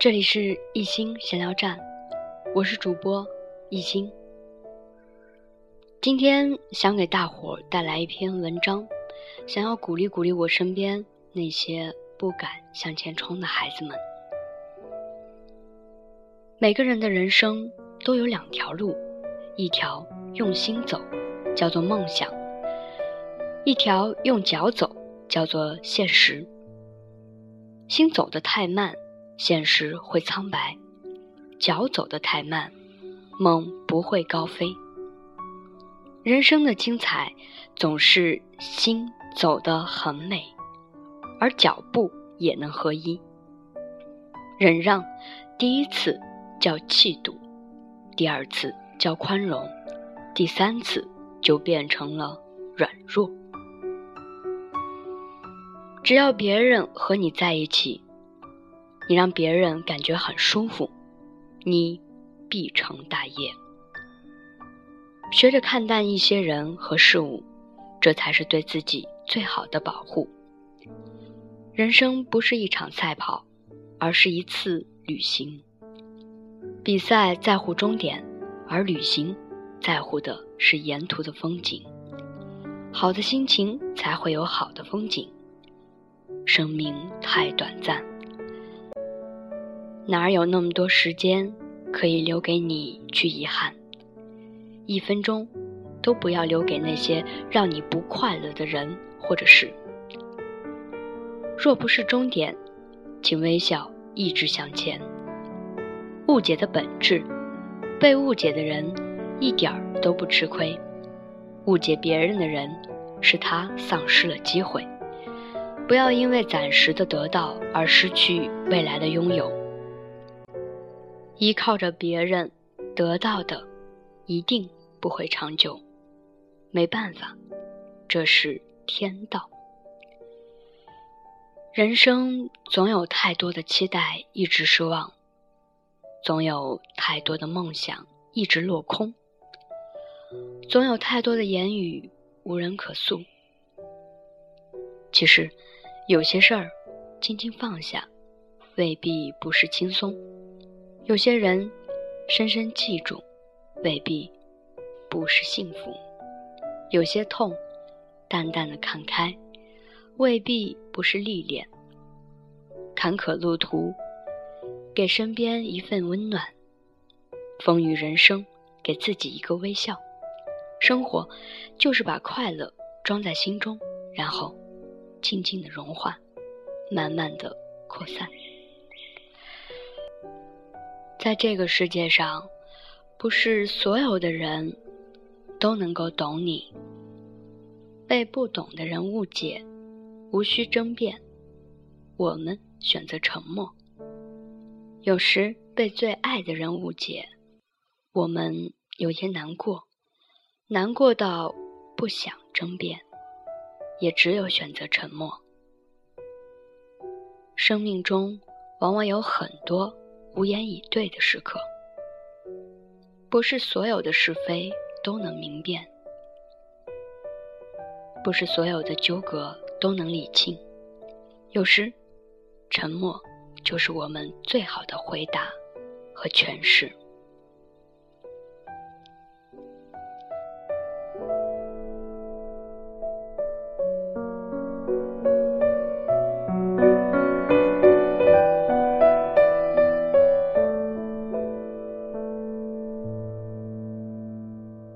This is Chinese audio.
这里是一心闲聊站，我是主播一心。今天想给大伙带来一篇文章，想要鼓励鼓励我身边那些不敢向前冲的孩子们。每个人的人生都有两条路，一条用心走，叫做梦想；一条用脚走，叫做现实。心走得太慢。现实会苍白，脚走得太慢，梦不会高飞。人生的精彩总是心走得很美，而脚步也能合一。忍让，第一次叫气度，第二次叫宽容，第三次就变成了软弱。只要别人和你在一起。你让别人感觉很舒服，你必成大业。学着看淡一些人和事物，这才是对自己最好的保护。人生不是一场赛跑，而是一次旅行。比赛在乎终点，而旅行在乎的是沿途的风景。好的心情才会有好的风景。生命太短暂。哪有那么多时间可以留给你去遗憾？一分钟都不要留给那些让你不快乐的人或者事。若不是终点，请微笑，一直向前。误解的本质，被误解的人一点儿都不吃亏。误解别人的人，是他丧失了机会。不要因为暂时的得到而失去未来的拥有。依靠着别人得到的，一定不会长久。没办法，这是天道。人生总有太多的期待一直失望，总有太多的梦想一直落空，总有太多的言语无人可诉。其实，有些事儿轻轻放下，未必不是轻松。有些人深深记住，未必不是幸福；有些痛，淡淡的看开，未必不是历练。坎坷路途，给身边一份温暖；风雨人生，给自己一个微笑。生活就是把快乐装在心中，然后静静的融化，慢慢的扩散。在这个世界上，不是所有的人都能够懂你。被不懂的人误解，无需争辩，我们选择沉默。有时被最爱的人误解，我们有些难过，难过到不想争辩，也只有选择沉默。生命中往往有很多。无言以对的时刻，不是所有的是非都能明辨，不是所有的纠葛都能理清。有时，沉默就是我们最好的回答和诠释。